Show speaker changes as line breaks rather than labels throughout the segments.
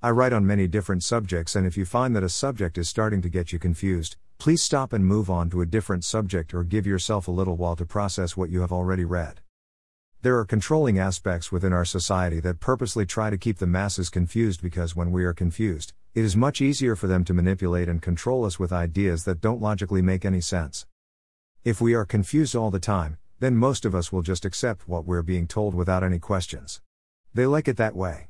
I write on many different subjects, and if you find that a subject is starting to get you confused, please stop and move on to a different subject or give yourself a little while to process what you have already read. There are controlling aspects within our society that purposely try to keep the masses confused because when we are confused, it is much easier for them to manipulate and control us with ideas that don't logically make any sense. If we are confused all the time, then most of us will just accept what we're being told without any questions. They like it that way.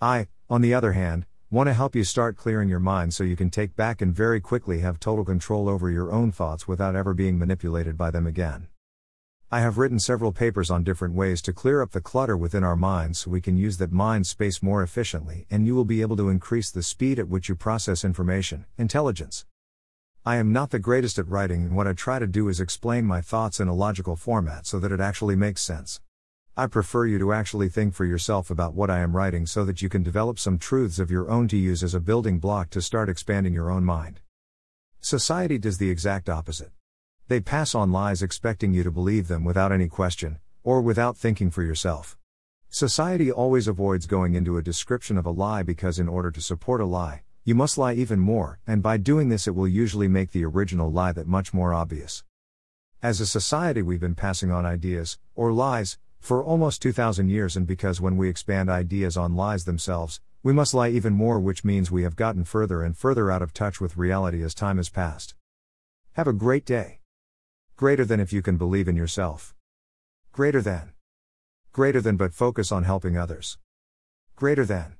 I, on the other hand, want to help you start clearing your mind so you can take back and very quickly have total control over your own thoughts without ever being manipulated by them again. I have written several papers on different ways to clear up the clutter within our minds so we can use that mind space more efficiently and you will be able to increase the speed at which you process information, intelligence. I am not the greatest at writing, and what I try to do is explain my thoughts in a logical format so that it actually makes sense. I prefer you to actually think for yourself about what I am writing so that you can develop some truths of your own to use as a building block to start expanding your own mind. Society does the exact opposite. They pass on lies expecting you to believe them without any question, or without thinking for yourself. Society always avoids going into a description of a lie because, in order to support a lie, you must lie even more, and by doing this, it will usually make the original lie that much more obvious. As a society, we've been passing on ideas, or lies, for almost 2,000 years, and because when we expand ideas on lies themselves, we must lie even more, which means we have gotten further and further out of touch with reality as time has passed. Have a great day. Greater than if you can believe in yourself. Greater than. Greater than but focus on helping others. Greater than.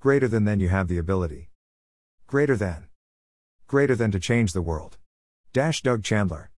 Greater than then you have the ability. Greater than. Greater than to change the world. Dash Doug Chandler.